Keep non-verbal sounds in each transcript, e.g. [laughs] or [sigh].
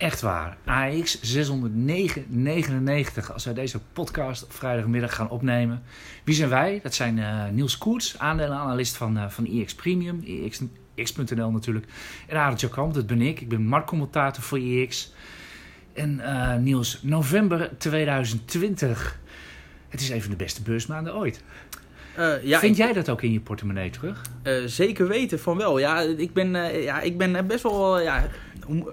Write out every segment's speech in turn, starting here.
echt waar. AX 609,99 als wij deze podcast vrijdagmiddag gaan opnemen. Wie zijn wij? Dat zijn uh, Niels Koerts, aandelenanalist van, uh, van IX Premium, IX, IX.nl natuurlijk. En Arend Jakamp, dat ben ik. Ik ben marktcommentator voor IX. En uh, Niels, november 2020. Het is een van de beste beursmaanden ooit. Uh, ja, Vind jij dat ook in je portemonnee terug? Uh, zeker weten van wel. Ja, ik ben, uh, ja, ik ben best wel. ja,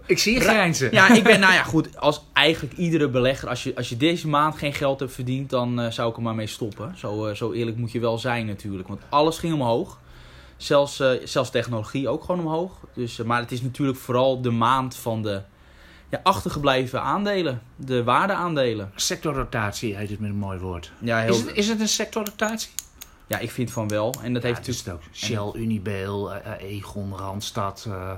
ik zie je grijnzen. Ja, ik ben, [laughs] nou ja, goed. Als eigenlijk iedere belegger, als je, als je deze maand geen geld hebt verdiend, dan zou ik er maar mee stoppen. Zo, zo eerlijk moet je wel zijn, natuurlijk. Want alles ging omhoog. Zelfs, zelfs technologie ook gewoon omhoog. Dus, maar het is natuurlijk vooral de maand van de ja, achtergebleven aandelen. De waardeaandelen. Sectorrotatie heet het met een mooi woord. Ja, heel... is, het, is het een sectorrotatie? Ja, ik vind van wel. En dat heeft natuurlijk ook Shell, Unibail, uh, Egon, Randstad. Uh,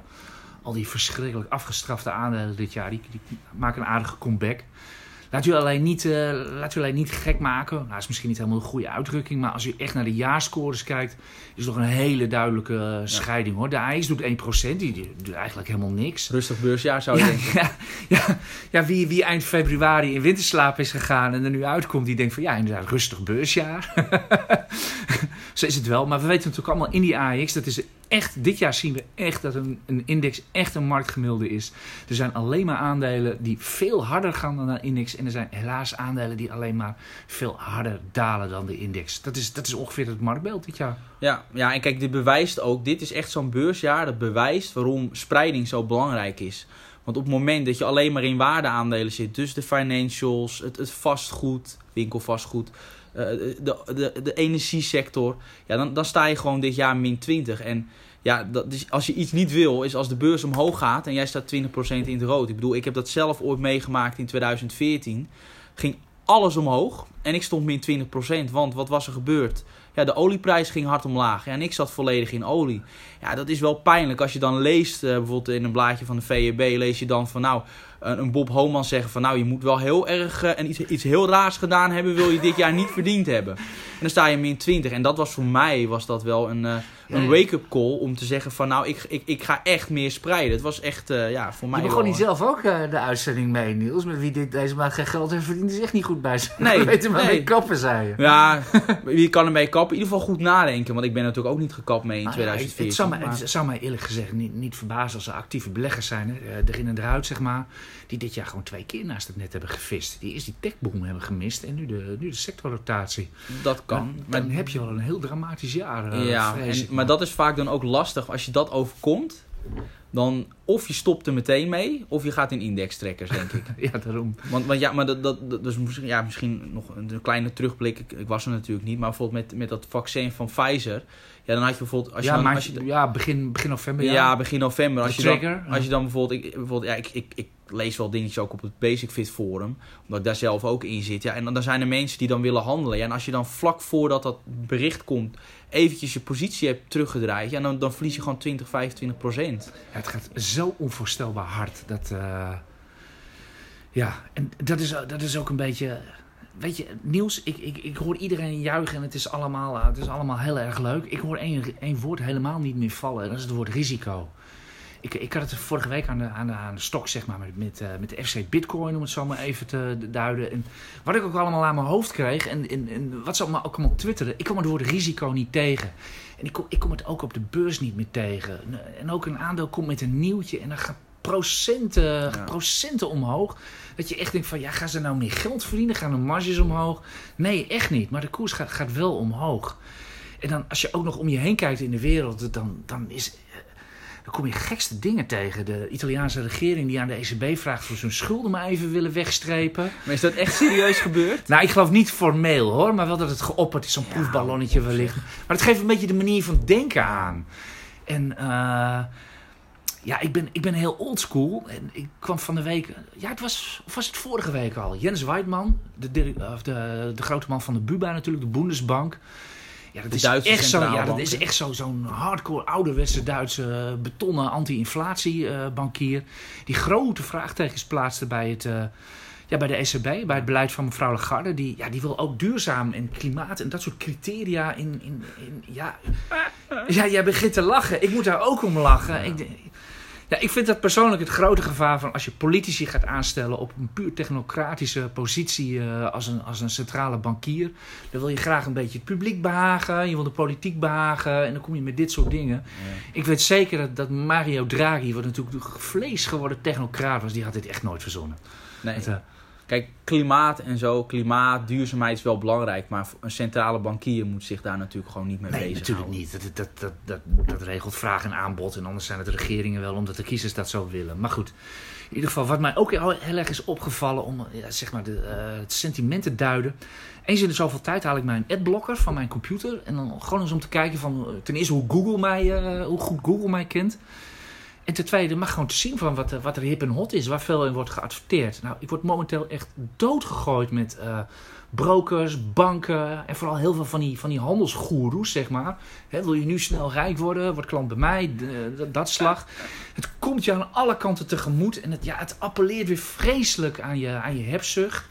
al die verschrikkelijk afgestrafte aandelen dit jaar. Die, die maken een aardige comeback. Laat u alleen niet, uh, laat u alleen niet gek maken. Nou, dat is misschien niet helemaal een goede uitdrukking. Maar als u echt naar de jaarscores kijkt, is het toch een hele duidelijke uh, scheiding hoor. De AX doet 1%, die, die doet eigenlijk helemaal niks. Rustig beursjaar zou je ja, denken. [laughs] Ja, ja, ja, wie, wie eind februari in winterslaap is gegaan en er nu uitkomt, die denkt van ja, inderdaad, rustig beursjaar. [laughs] Zo is het wel. Maar we weten natuurlijk allemaal in die AX, dat is echt, dit jaar zien we echt dat een, een index echt een marktgemiddelde is. Er zijn alleen maar aandelen die veel harder gaan dan een index. En er zijn helaas aandelen die alleen maar veel harder dalen dan de index. Dat is, dat is ongeveer het marktbeeld dit jaar. Ja, ja, en kijk, dit bewijst ook, dit is echt zo'n beursjaar dat bewijst waarom spreiding zo belangrijk is. Want op het moment dat je alleen maar in waardeaandelen zit, dus de financials, het, het vastgoed, winkelvastgoed, uh, de, de, de energiesector, ja, dan, dan sta je gewoon dit jaar min 20. En ja, dat, als je iets niet wil, is als de beurs omhoog gaat en jij staat 20% in het rood. Ik bedoel, ik heb dat zelf ooit meegemaakt in 2014. Ging alles omhoog en ik stond min 20%. Want wat was er gebeurd? Ja, de olieprijs ging hard omlaag en ik zat volledig in olie. Ja, dat is wel pijnlijk als je dan leest, uh, bijvoorbeeld in een blaadje van de VEB, lees je dan van nou, een Bob Homan zeggen van nou, je moet wel heel erg uh, en iets, iets heel raars gedaan hebben, wil je dit jaar niet verdiend hebben. En dan sta je min 20 en dat was voor mij, was dat wel een... Uh, een wake-up call om te zeggen van nou, ik, ik, ik ga echt meer spreiden. Het was echt, uh, ja, voor mij Je begon niet zelf ook de uitzending mee, Niels. Met wie dit, deze maand geen geld heeft verdiend, is echt niet goed bij zijn. Nee. [laughs] Weet maar nee. mee kappen, zei je. Ja, wie kan ermee kappen? In ieder geval goed nadenken. Want ik ben natuurlijk ook niet gekapt mee in Ah, 2014. het, zou mij, maar- het zou mij eerlijk gezegd niet, niet verbazen als er actieve beleggers zijn, hè, eh, erin en eruit zeg maar, die dit jaar gewoon twee keer naast het net hebben gevist. Die eerst die techboom hebben gemist en nu de, nu de sectorrotatie. dat kan. Dan, Maar dan heb je wel een heel dramatisch jaar, eh, ja, en, maar dat is vaak dan ook lastig. Als je dat overkomt, dan of je stopt er meteen mee, of je gaat in indextrekkers, denk ik. [laughs] Ja, daarom. Want, want ja, maar dat, dat, dat is misschien, ja, misschien nog een, een kleine terugblik. Ik, ik was er natuurlijk niet, maar bijvoorbeeld met, met dat vaccin van Pfizer. Ja, dan had je bijvoorbeeld. Als je ja, dan, maar als je, ja, begin, begin november. ja, Ja, begin november. Als De je, dan, trigger, als je dan bijvoorbeeld, ik, bijvoorbeeld ja, ik, ik, ik lees wel dingetjes ook op het Basic Fit Forum, omdat ik daar zelf ook in zit. Ja, en dan, dan zijn er mensen die dan willen handelen. Ja, en als je dan vlak voordat dat bericht komt, eventjes je positie hebt teruggedraaid, ja, dan, dan verlies je gewoon 20, 25 procent. Ja, het gaat zo onvoorstelbaar hard. Dat, eh, ja, en dat is, dat is ook een beetje... Weet je, Niels, ik, ik, ik hoor iedereen juichen en het is allemaal, eh, het is allemaal heel erg leuk. Ik hoor één, één woord helemaal niet meer vallen. en Dat is het woord risico. Ik, ik had het vorige week aan de, aan de, aan de stok, zeg maar, met, met, eh, met de FC Bitcoin, om het zo maar even te duiden. En wat ik ook allemaal aan mijn hoofd kreeg, en, en, en wat ze ook allemaal twitteren, ik kom het woord risico niet tegen. En ik kom, ik kom het ook op de beurs niet meer tegen. En ook een aandeel komt met een nieuwtje en dan gaat procenten, Ja. procenten omhoog. Dat je echt denkt van, ja, gaan ze nou meer geld verdienen? Gaan de marges omhoog? Nee, echt niet. Maar de koers gaat, gaat wel omhoog. En dan, als je ook nog om je heen kijkt in de wereld, dan, dan is... Dan kom je gekste dingen tegen. De Italiaanse regering die aan de ECB vraagt voor zijn schulden maar even willen wegstrepen. Maar is dat echt serieus [laughs] gebeurd? Nou, ik geloof niet formeel hoor, maar wel dat het geopperd is, zo'n Ja, proefballonnetje wellicht. Maar het geeft een beetje de manier van denken aan. En eh, ja, ik ben, ik ben heel oldschool. En ik kwam van de week, ja, het was, of was het vorige week al? Jens Weidman, de, of de, de grote man van de BUBA natuurlijk, de Bundesbank. Ja, dat De is echt zo, ja, dat is echt zo, zo'n hardcore ouderwetse Duitse betonnen anti-inflatiebankier. die grote vraagtekens plaatste bij het, eh, ja, bij de ECB, bij het beleid van mevrouw Lagarde. Die, ja, die wil ook duurzaam en klimaat en dat soort criteria in... in, in ja. ja, jij begint te lachen. Ik moet daar ook om lachen. Ik, Ja, ik vind dat persoonlijk het grote gevaar van als je politici gaat aanstellen op een puur technocratische positie uh, als, een, als een centrale bankier. Dan wil je graag een beetje het publiek behagen, je wil de politiek behagen en dan kom je met dit soort dingen. Ja. Ik weet zeker dat, dat Mario Draghi, wat natuurlijk vlees geworden technocraat was, die had dit echt nooit verzonnen. Nee. Uh, Kijk, klimaat en zo, klimaat, duurzaamheid is wel belangrijk. Maar een centrale bankier moet zich daar natuurlijk gewoon niet mee nee, bezighouden. Nee, natuurlijk niet. Dat, dat, dat, dat, dat regelt vraag en aanbod. En anders zijn het regeringen wel, omdat de kiezers dat zo willen. Maar goed, in ieder geval, wat mij ook heel erg is opgevallen om ja, zeg maar de, uh, het sentiment te duiden. Eens in de zoveel tijd haal ik mijn adblocker van mijn computer. En dan gewoon eens om te kijken van, ten eerste hoe, Google mij, uh, hoe goed Google mij kent. En ten tweede mag gewoon te zien van wat, wat er hip en hot is, waar veel in wordt geadverteerd. Nou, ik word momenteel echt doodgegooid met uh, brokers, banken en vooral heel veel van die, van die handelsgoeroes, zeg maar. Wil je nu snel rijk worden, wordt klant bij mij, de, dat slag. Het komt je aan alle kanten tegemoet en het, ja, het appelleert weer vreselijk aan je, aan je hebzucht.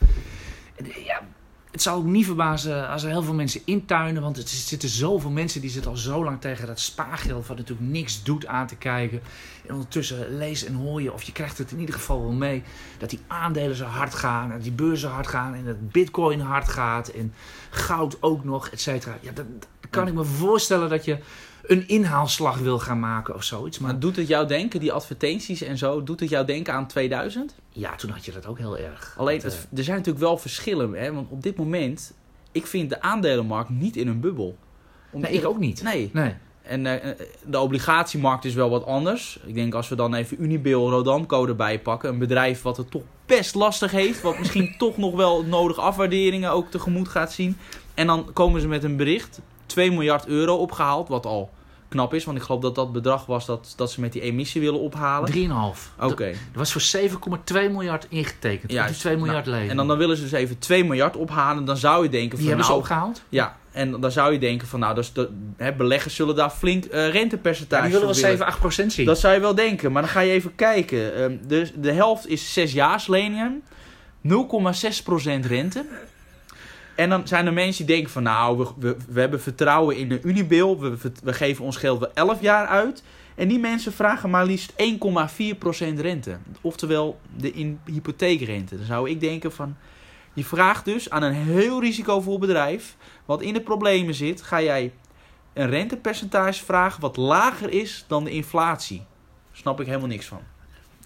En, ja, het zou ook niet verbazen als er heel veel mensen intuinen. Want er zitten zoveel mensen die zitten al zo lang tegen dat spaargeld. Wat natuurlijk niks doet aan te kijken. En ondertussen lees en hoor je, of je krijgt het in ieder geval wel mee. Dat die aandelen zo hard gaan. En die beurzen hard gaan. En dat bitcoin hard gaat. En goud ook nog, et cetera. Ja, dan kan ik me voorstellen dat je een inhaalslag wil gaan maken of zoiets. Maar... maar doet het jou denken, die advertenties en zo, doet het jou denken aan 2000? Ja, toen had je dat ook heel erg. Alleen, het, er zijn natuurlijk wel verschillen. Hè? Want op dit moment, ik vind de aandelenmarkt niet in een bubbel. Om nee, ik ook niet. Nee. nee. En uh, de obligatiemarkt is wel wat anders. Ik denk als we dan even Unibil Rodamco erbij pakken. Een bedrijf wat het toch best lastig heeft. Wat misschien [laughs] toch nog wel nodige afwaarderingen ook tegemoet gaat zien. En dan komen ze met een bericht. 2 miljard euro opgehaald. Wat al knap is. Want ik geloof dat dat bedrag was dat, dat ze met die emissie willen ophalen. 3,5. Oké. Okay. Er was voor 7,2 miljard ingetekend. Ja, dus 2 miljard nou, leven. En dan, dan willen ze dus even 2 miljard ophalen. Dan zou je denken Die van hebben nou, ze opgehaald? Ja. En dan zou je denken van nou, dus de, hè, beleggers zullen daar flink uh, rentepercentage ja, Die willen wel 7, 8 procent zien. Dat zou je wel denken. Maar dan ga je even kijken. Um, de, de helft is 6 jaarsleningen. 0,6 procent rente. En dan zijn er mensen die denken van nou, we, we, we hebben vertrouwen in de Unibil. We, we, geven ons geld wel 11 jaar uit. En die mensen vragen maar liefst 1,4% rente. Oftewel de in, hypotheekrente. Dan zou ik denken van... Je vraagt dus aan een heel risicovol bedrijf... wat in de problemen zit... ga jij een rentepercentage vragen wat lager is dan de inflatie. Snap ik helemaal niks van.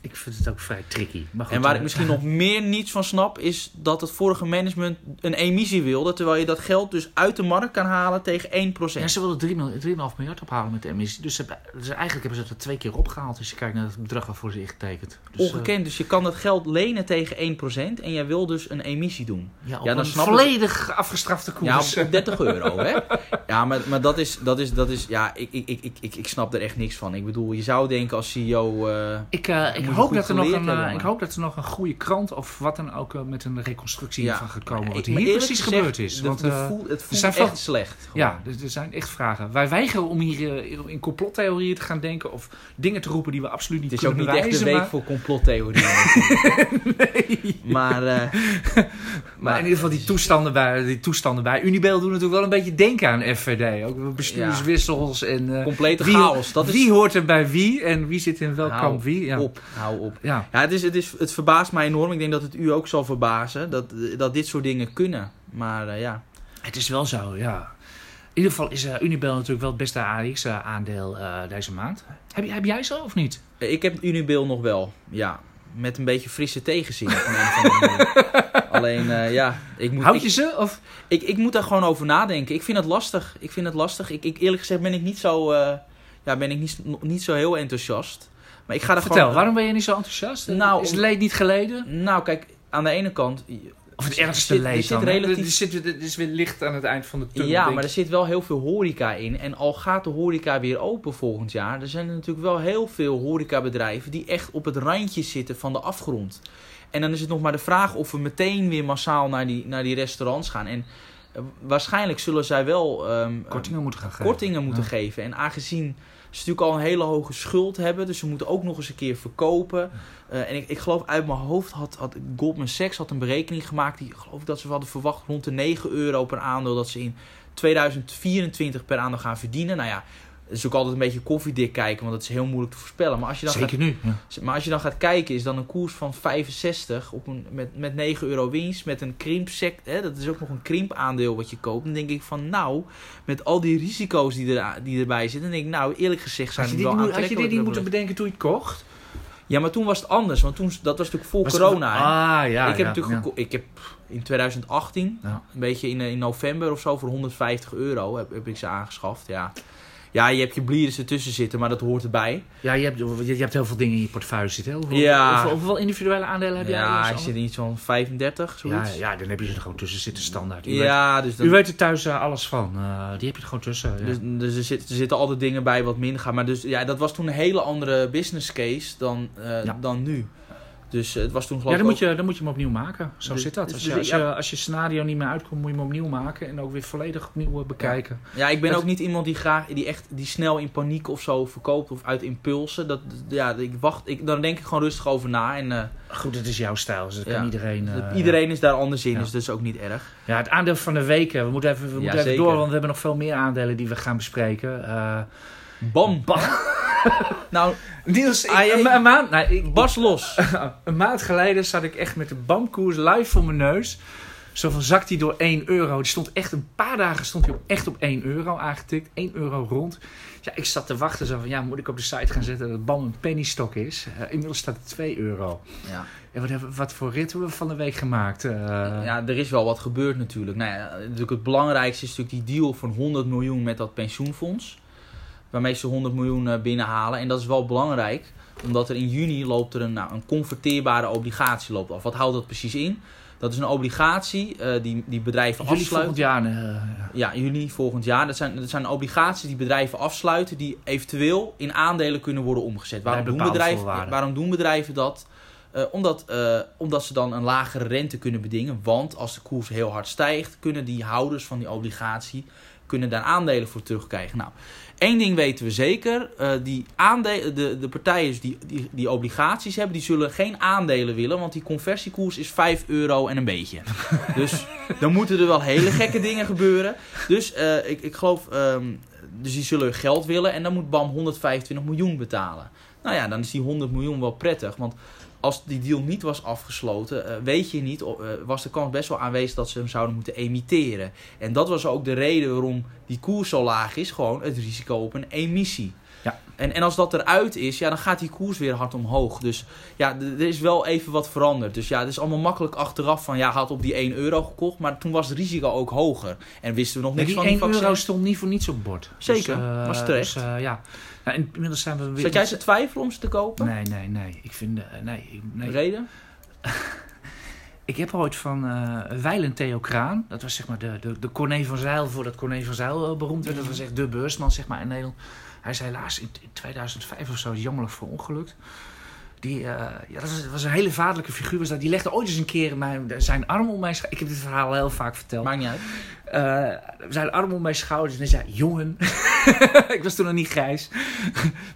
Ik vind het ook vrij tricky. Maar goed, en waar ik misschien [laughs] nog meer niets van snap, is dat het vorige management een emissie wilde. Terwijl je dat geld dus uit de markt kan halen tegen 1%. Ja, ze wilden 3,5 miljard ophalen met de emissie. Dus, ze, dus eigenlijk hebben ze het twee keer opgehaald. Als je kijkt naar het bedrag waarvoor ze ingetekend. Dus, Ongekend. Uh, dus je kan dat geld lenen tegen 1%. En jij wil dus een emissie doen. Ja, ja dan een snap volledig ik... afgestrafte koers. Ja, op 30 euro. hè? [laughs] Ja, maar, maar dat is, dat is, dat is, ja, ik, ik, ik, ik, ik snap er echt niks van. Ik bedoel, je zou denken als CEO... Uh, ik, uh, ik hoop dat er nog een, uh, ik hoop dat er nog een goede krant of wat dan ook uh, met een reconstructie ja. van gekomen wordt. Wat hier precies gezegd, gebeurd is. De, Want, de voel, het voelt echt slecht. Gewoon. Ja, er, er, zijn echt vragen. Wij weigeren om hier in complottheorieën te gaan denken of dingen te roepen die we absoluut niet kunnen Het is ook niet bewijzen, echt de week maar... voor complottheorieën. [laughs] nee. Maar, maar, maar, in ieder geval die toestanden bij, die toestanden bij Unibel doen natuurlijk wel een beetje denken aan FVD. Ook bestuurswissels ja. en... Complete wie, chaos. Dat wie is... hoort er bij wie en wie zit in welk hou kamp wie? Ja. op, hou op. Ja. Ja, het, is, het, is, het verbaast mij enorm. Ik denk dat het u ook zal verbazen dat, dat dit soort dingen kunnen. Maar uh, ja. Het is wel zo, ja. In ieder geval is uh, Unibel natuurlijk wel het beste AX-aandeel deze maand. Heb, heb jij zo of niet? Ik heb Unibel nog wel, ja. Met een beetje frisse tegenzin. [laughs] Alleen, uh, ja. Ik moet, Houd je ik, ze? Of? Ik, ik moet daar gewoon over nadenken. Ik vind het lastig. Ik vind het lastig. Ik, ik, eerlijk gezegd ben ik niet zo, ja, ben ik niet, niet zo heel enthousiast. Maar ik ga er Vertel, gewoon, waarom ben je niet zo enthousiast? Nou, is het leed niet geleden? Nou, kijk, aan de ene kant... Of het ergste zit, leed zit dan, relatief... Er zit, er is weer licht aan het eind van de tunnel. Ja, denk maar er zit wel heel veel horeca in. En al gaat de horeca weer open volgend jaar... er zijn er natuurlijk wel heel veel horecabedrijven... die echt op het randje zitten van de afgrond. En dan is het nog maar de vraag of we meteen weer massaal naar die, naar die restaurants gaan. En uh, waarschijnlijk zullen zij wel... Um, kortingen moeten gaan geven. Kortingen moeten ja. geven. En aangezien ze natuurlijk al een hele hoge schuld hebben. Dus ze moeten ook nog eens een keer verkopen. Uh, en ik, ik geloof uit mijn hoofd had, had Goldman Sachs had een berekening gemaakt. Die geloof ik dat ze hadden verwacht rond de 9 euro per aandeel. Dat ze in 2024 per aandeel gaan verdienen. Nou ja, is ook altijd een beetje koffiedik kijken, want het is heel moeilijk te voorspellen. Maar als je dan Zeker nu. Ja. gaat, maar als je dan gaat kijken, is dan een koers van 65 op een, met, met 9 euro winst, met een krimpsect, hè, dat is ook nog een krimpaandeel wat je koopt. Dan denk ik van, nou, met al die risico's die, er, die erbij zitten, dan denk ik, nou, eerlijk gezegd zijn dit, wel niet- had je dit niet moeten bedenken toen je het kocht? Ja, maar toen was het anders, want toen, dat was natuurlijk vol Was- corona. Ah, ja. ik heb ja, natuurlijk ja. geko- ik heb in 2018, Ja. een beetje in, in november of zo, voor 150 euro heb, heb ik ze aangeschaft. Ja. Ja, je hebt je blieren ertussen zitten, maar dat hoort erbij. Ja, je hebt, je, je hebt heel veel dingen in je portefeuille zitten. Hoeveel, Ja. hoeveel, hoeveel individuele aandelen heb jij? Ja, al? zit in iets van 35, ja, zoiets. ja, dan heb je ze er gewoon tussen zitten standaard. U, weet, Ja, dus, dan, u weet er thuis eh, alles van. Eh, die heb je er gewoon tussen. ja. dus, dus er, zit, er zitten altijd dingen bij wat minder gaan. Maar dus, ja, dat was toen een hele andere business case dan, eh, Ja. dan nu. Dus eh, het was toen geloof Ja, dan ik moet, je, dan moet je hem opnieuw maken. Zo Dus- zit dat. dus- Als je, als, ik- je, als je scenario niet meer uitkomt, moet je hem opnieuw maken. En ook weer volledig opnieuw eh, bekijken. Ja, ik ben Dat- ook niet iemand die graag die echt die snel in paniek of zo verkoopt of uit impulsen. Dat ja, ik wacht, ik, dan denk ik gewoon rustig over na en eh, Goed, het is jouw stijl. Dus dat Ja. kan iedereen... iedereen is daar anders in, ja. dus dat is ook niet erg. Ja, het aandeel van de week. eh, We moeten even, we moeten even zeker. door, want we hebben nog veel meer aandelen die we gaan bespreken. Eh Bam. [laughs] [laughs] nou, Niels, ik- Ah, een, een maand, nou, ik, bas los. [laughs] een maand geleden zat ik echt met de bamkoers live voor mijn neus. Zo van zakt hij door 1 euro. Die stond echt een paar dagen stond hij op, echt op 1 euro aangetikt. 1 euro rond. Ja, ik zat te wachten zo van ja, moet ik op de site gaan zetten dat het bam een pennystok is. Eh, inmiddels staat het 2 euro. Ja. En wat, hebben, wat voor rit hebben we van de week gemaakt? Eh, ja, er is wel wat gebeurd natuurlijk. Nou ja, natuurlijk het belangrijkste is natuurlijk die deal van 100 miljoen met dat pensioenfonds. Waarmee ze 100 miljoen eh, binnenhalen. En dat is wel belangrijk, omdat er in juni loopt er een, nou, een converteerbare obligatie loopt af. Wat houdt dat precies in? Dat is een obligatie eh, die, die bedrijven afsluiten. volgend jaar. eh, Ja, juni volgend jaar. Dat zijn, dat zijn obligaties die bedrijven afsluiten, die eventueel in aandelen kunnen worden omgezet. Waarom, doen bedrijven, waarom doen bedrijven dat? Omdat, omdat ze dan een lagere rente kunnen bedingen. Want als de koers heel hard stijgt, kunnen die houders van die obligatie kunnen daar aandelen voor terugkrijgen. Nou, één ding weten we zeker. eh, die aandelen, de, de partijen die, die, die obligaties hebben, die zullen geen aandelen willen. Want die conversiekoers is 5 euro en een beetje. [laughs] Dus dan moeten er wel hele gekke dingen gebeuren. Dus eh, ik, ik geloof, ehm, dus die zullen geld willen en dan moet BAM 125 miljoen betalen. Nou ja, dan is die 100 miljoen wel prettig. Want als die deal niet was afgesloten, eh, weet je niet, eh, was de kans best wel aanwezig dat ze hem zouden moeten emitteren. En dat was ook de reden waarom die koers zo laag is, gewoon het risico op een emissie. En, en als dat eruit is, ja, dan gaat die koers weer hard omhoog. Dus ja, er is wel even wat veranderd. Dus ja, het is allemaal makkelijk achteraf van, ja, had op die 1 euro gekocht, maar toen was het risico ook hoger. En wisten we nog niks die van die 1 euro stond niet voor niets op bord. Zeker, eh, was terecht. Dus, eh, ja. Nou, inmiddels zijn we weer... Zat jij te twijfelen om ze te kopen? Nee, nee, nee. Ik vind... eh, nee, nee. Reden? [laughs] Ik heb ooit van eh Weilen Theo Kraan, dat was zeg maar de, de, de Corné van Zeil voordat Corné van Zeil eh, beroemd werd. Dat was echt de beursman zeg maar in Nederland. Hij is helaas in, in 2005 of zo jammerlijk verongelukt. Die, eh, ja, dat was, was een hele vaderlijke figuur. Was dat. Die legde ooit eens een keer mijn, zijn arm om mijn schouder. Ik heb dit verhaal heel vaak verteld. Maakt niet uit. Eh, zijn arm om mijn schouders en hij zei: Jongen, [laughs] ik was toen nog niet grijs.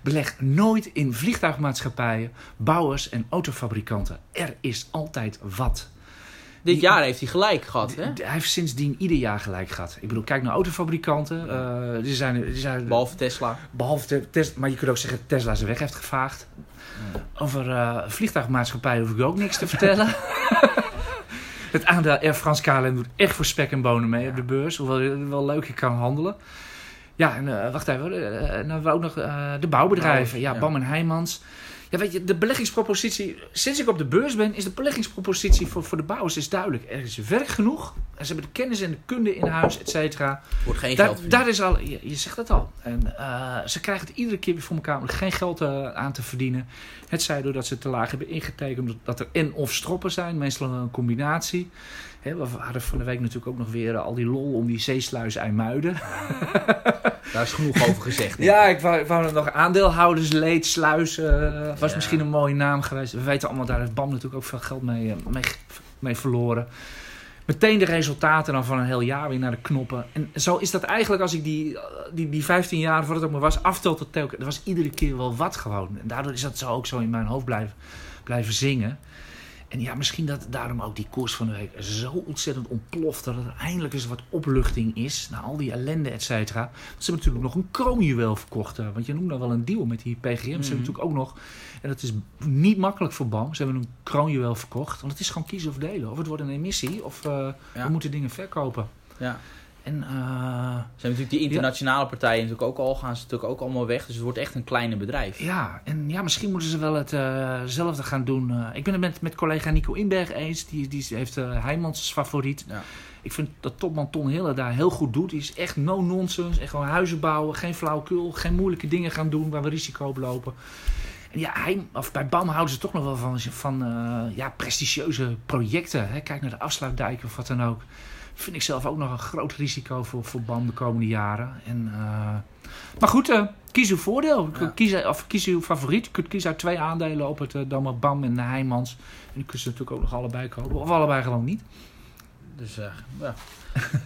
Beleg nooit in vliegtuigmaatschappijen, bouwers en autofabrikanten. Er is altijd wat. Dit Die- jaar heeft hij gelijk gehad, hè? Hij heeft sindsdien ieder jaar gelijk gehad. Ik bedoel, kijk naar autofabrikanten. eh, die zijn, die zijn, Behalve Tesla. behalve te- Tes- maar je kunt ook zeggen dat Tesla zijn weg heeft gevaagd. Over eh vliegtuigmaatschappijen hoef ik ook niks te vertellen. [laughs] Het aandeel Air France KLM doet echt voor spek en bonen mee op de beurs. Hoewel je wel leuk kan handelen. Ja, en eh, wacht even. en dan hebben we ook nog de bouwbedrijven. Ja, Ja. Bam en Heijmans. Ja, weet je, de beleggingspropositie... Sinds ik op de beurs ben, is de beleggingspropositie voor, voor de bouwers is duidelijk. Er is werk genoeg. En ze hebben de kennis en de kunde in huis, et cetera. Wordt geen Daar, geld daar is al, je, je zegt het al. En eh, ze krijgen het iedere keer weer voor elkaar om er geen geld eh, aan te verdienen. Het zij doordat ze te laag hebben ingetekend, dat er en of stroppen zijn, meestal een combinatie. We hadden van de week natuurlijk ook nog weer eh, al die lol om die zeesluis IJmuiden. [laughs] Daar is genoeg over gezegd. Ja, ik wou, ik wou nog aandeelhoudersleed, sluis. eh, was Ja. misschien een mooie naam geweest. We weten allemaal, daar heeft BAM natuurlijk ook veel geld mee, eh, mee, mee verloren. Meteen de resultaten dan van een heel jaar weer naar de knoppen. En zo is dat eigenlijk als ik die, die, die 15 jaar, voordat het ook maar was, aftel tot telkens. Er was iedere keer wel wat gewoon. En daardoor is dat zo ook zo in mijn hoofd blijven, blijven zingen. En ja, misschien dat daarom ook die koers van de week zo ontzettend ontploft. Dat er eindelijk eens wat opluchting is. Na al die ellende, et cetera. Ze hebben natuurlijk nog een kroonjuwel verkocht. eh, Want je noemt nou wel een deal met die PGM. Ze Mhm. hebben natuurlijk ook nog... En dat is niet makkelijk voor BAM. Ze hebben een kroonjuwel verkocht. Want het is gewoon kiezen of delen. Of het wordt een emissie. Of eh, Ja. we moeten dingen verkopen. Ja. En eh, Zijn natuurlijk die internationale partijen natuurlijk ook al, gaan ze natuurlijk ook allemaal weg. Dus het wordt echt een kleine bedrijf. Ja, en ja, misschien moeten ze wel hetzelfde gaan doen. Eh, ik ben het met, met collega Nico Inberg eens. Die, die heeft eh Heijmans als favoriet. Ja. Ik vind dat topman Ton Hille daar heel goed doet. Die is echt no-nonsense. Echt gewoon huizen bouwen. Geen flauwekul. Geen moeilijke dingen gaan doen waar we risico op lopen. En ja, hij, of bij BAM houden ze toch nog wel van, van eh, ja, prestigieuze projecten. Hè? Kijk naar de afsluitdijk of wat dan ook. Vind ik zelf ook nog een groot risico voor, voor BAM de komende jaren. En, eh, maar goed, eh, kies uw voordeel. Ja. Kies, of kies uw favoriet. Je kunt kiezen uit twee aandelen op het maar BAM en de Heijmans. En je kunt ze natuurlijk ook nog allebei kopen. Of allebei gewoon niet. Dus eh, ja. [laughs]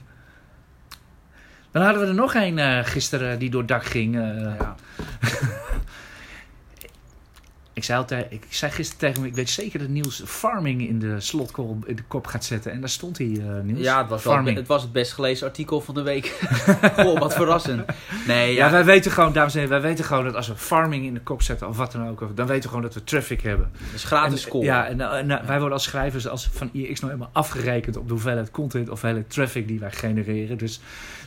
Dan hadden we er nog een eh, gisteren die door het dak ging. eh. ja. [laughs] Ik zei, altijd, ik zei gisteren tegen me, ik weet zeker dat Niels farming in de slotcall in de kop gaat zetten. En daar stond hij, eh Niels. Ja, het was, wel, het was het best gelezen artikel van de week. [laughs] Goh, wat verrassend. Nee, Ja, ja, wij weten gewoon, dames en heren, wij weten gewoon dat als we farming in de kop zetten of wat dan ook, dan weten we gewoon dat we traffic hebben. is gratis En, score. Ja, en, eh, en, eh, wij worden als schrijvers als van IX nou helemaal afgerekend op de hoeveelheid content of hoeveelheid traffic die wij genereren. Dus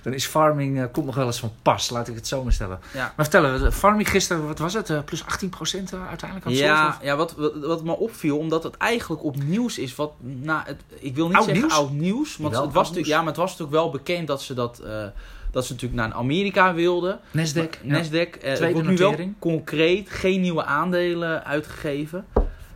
dan is farming, eh, komt nog wel eens van pas, laat ik het zo maar stellen. Ja. Maar vertellen we, farming gisteren, wat was het? Eh, plus 18% eh, uiteindelijk Ja, ja wat, wat, wat me opviel, omdat het eigenlijk op nieuws is wat, nou, het, ik wil niet Oud zeggen nieuws? oud nieuws, want Jawel, het was natuurlijk, nieuws. ja, maar het was natuurlijk wel bekend dat ze dat, eh, dat ze natuurlijk naar Amerika wilden. Nasdaq. ja. Nasdaq, eh, het Tweede wordt nu wel notering. concreet, geen nieuwe aandelen uitgegeven.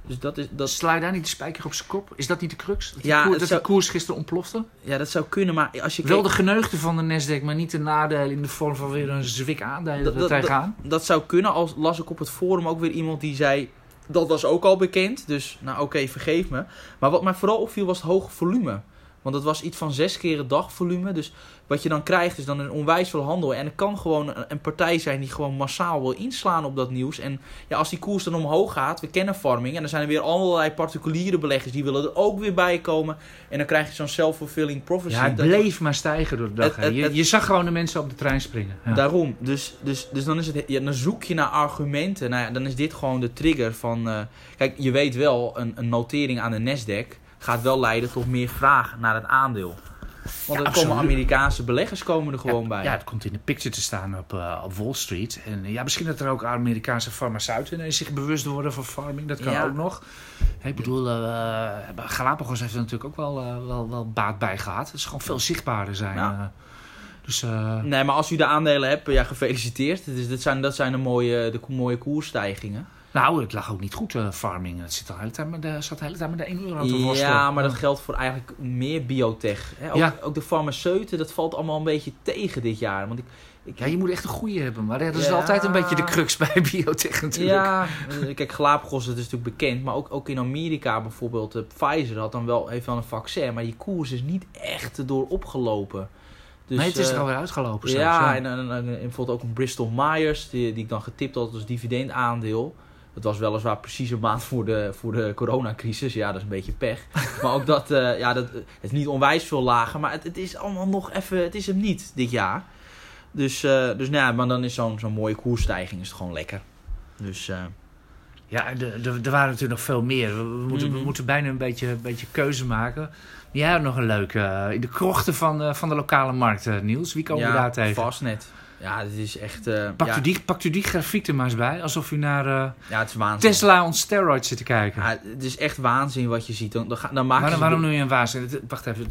Dus dat is, dat, Sla je daar niet de spijker op zijn kop? Is dat niet de crux? Dat, Ja, koer- het dat zou- de koers gisteren ontplofte? ja, dat zou kunnen, maar als je Wel de geneugde van de Nasdaq, maar niet de nadelen in de vorm van weer een zwik aandelen Dat- dat- tegenaan. dat zou kunnen, als las ik op het forum ook weer iemand die zei... Dat was ook al bekend, dus nou oké, vergeef me. Maar wat mij vooral opviel was het hoge volume. Want het was iets van zes keer het dagvolume. Dus wat je dan krijgt is dan een onwijs veel handel. En er kan gewoon een, partij zijn die gewoon massaal wil inslaan op dat nieuws. En ja, als die koers dan omhoog gaat, we kennen farming. En dan zijn er weer allerlei particuliere beleggers die willen er ook weer bij komen. En dan krijg je zo'n self-fulfilling prophecy. Ja, het Dat- bleef maar stijgen door de dag. Het- het- je, het- je zag gewoon de mensen op de trein springen. Ja. Daarom. Dus, dus, dus dan, is het, ja, dan zoek je naar argumenten. Nou ja, dan is dit gewoon de trigger van... eh, kijk, je weet wel, een, een notering aan de Nasdaq gaat wel leiden tot meer vraag naar het aandeel. Want Ja, er komen. Amerikaanse beleggers komen er gewoon ja, bij. Ja, het komt in de picture te staan op, eh, op Wall Street. En eh, ja, misschien dat er ook Amerikaanse farmaceuten ineens zich bewust worden van farming. Dat kan Ja. ook nog. Ik bedoel, eh, Galapagos heeft er natuurlijk ook wel, wel, wel baat bij gehad. Het is gewoon veel zichtbaarder zijn. Dus Nee, maar als u de aandelen hebt, ja, gefeliciteerd. Dus dat zijn, dat zijn de mooie, de mooie koersstijgingen. Nou, het lag ook niet goed, eh, farming. Het zit de hele tijd met de, zat de hele tijd met de 1 euro te worstelen. Ja, maar dat geldt voor eigenlijk meer biotech. Hè? Ook, Ja. ook de farmaceuten, dat valt allemaal een beetje tegen dit jaar. Want ik, ik, Ja, je moet echt een goede hebben. Maar dat is Ja. altijd een beetje de crux bij [laughs] biotech natuurlijk. Ja, eh, kijk, Galapagos dat is natuurlijk bekend, maar ook, ook in Amerika bijvoorbeeld, eh, Pfizer had dan wel, heeft wel een vaccin, maar die koers is niet echt erdoor opgelopen. Dus, nee, het is er alweer uitgelopen. zelfs, ja, ja. en, en, en- en bijvoorbeeld ook een Bristol Myers, die, die ik dan getipt had als dividendaandeel. Dat was weliswaar precies een maand voor de, voor de coronacrisis. Ja, dat is een beetje pech. [laughs] maar ook dat, eh, ja, dat, het is niet onwijs veel lager. Maar het, het is allemaal nog even, het is hem niet dit jaar. Dus, eh, dus nou ja, maar dan is zo'n zo'n mooie koersstijging is het gewoon lekker. Dus eh, Ja, de- de- er waren natuurlijk nog veel meer. We, moeten, we Mhm. moeten bijna een beetje, een beetje keuze maken. Jij hebt nog een leuke. eh, in de krochten van, eh, van de lokale markt, eh, Niels. Wie komen ja, we daar tegen? Fastnet. Ja, dit is echt... eh, Pakt, ja, u die, pakt u die grafiek er maar eens bij. Alsof u naar eh, ja, het is waanzin. Tesla on steroids zit te kijken. Ja, het is echt waanzin wat je ziet. Dan, dan, dan maken waarom, waarom noem je een waanzin? Het- Wacht even.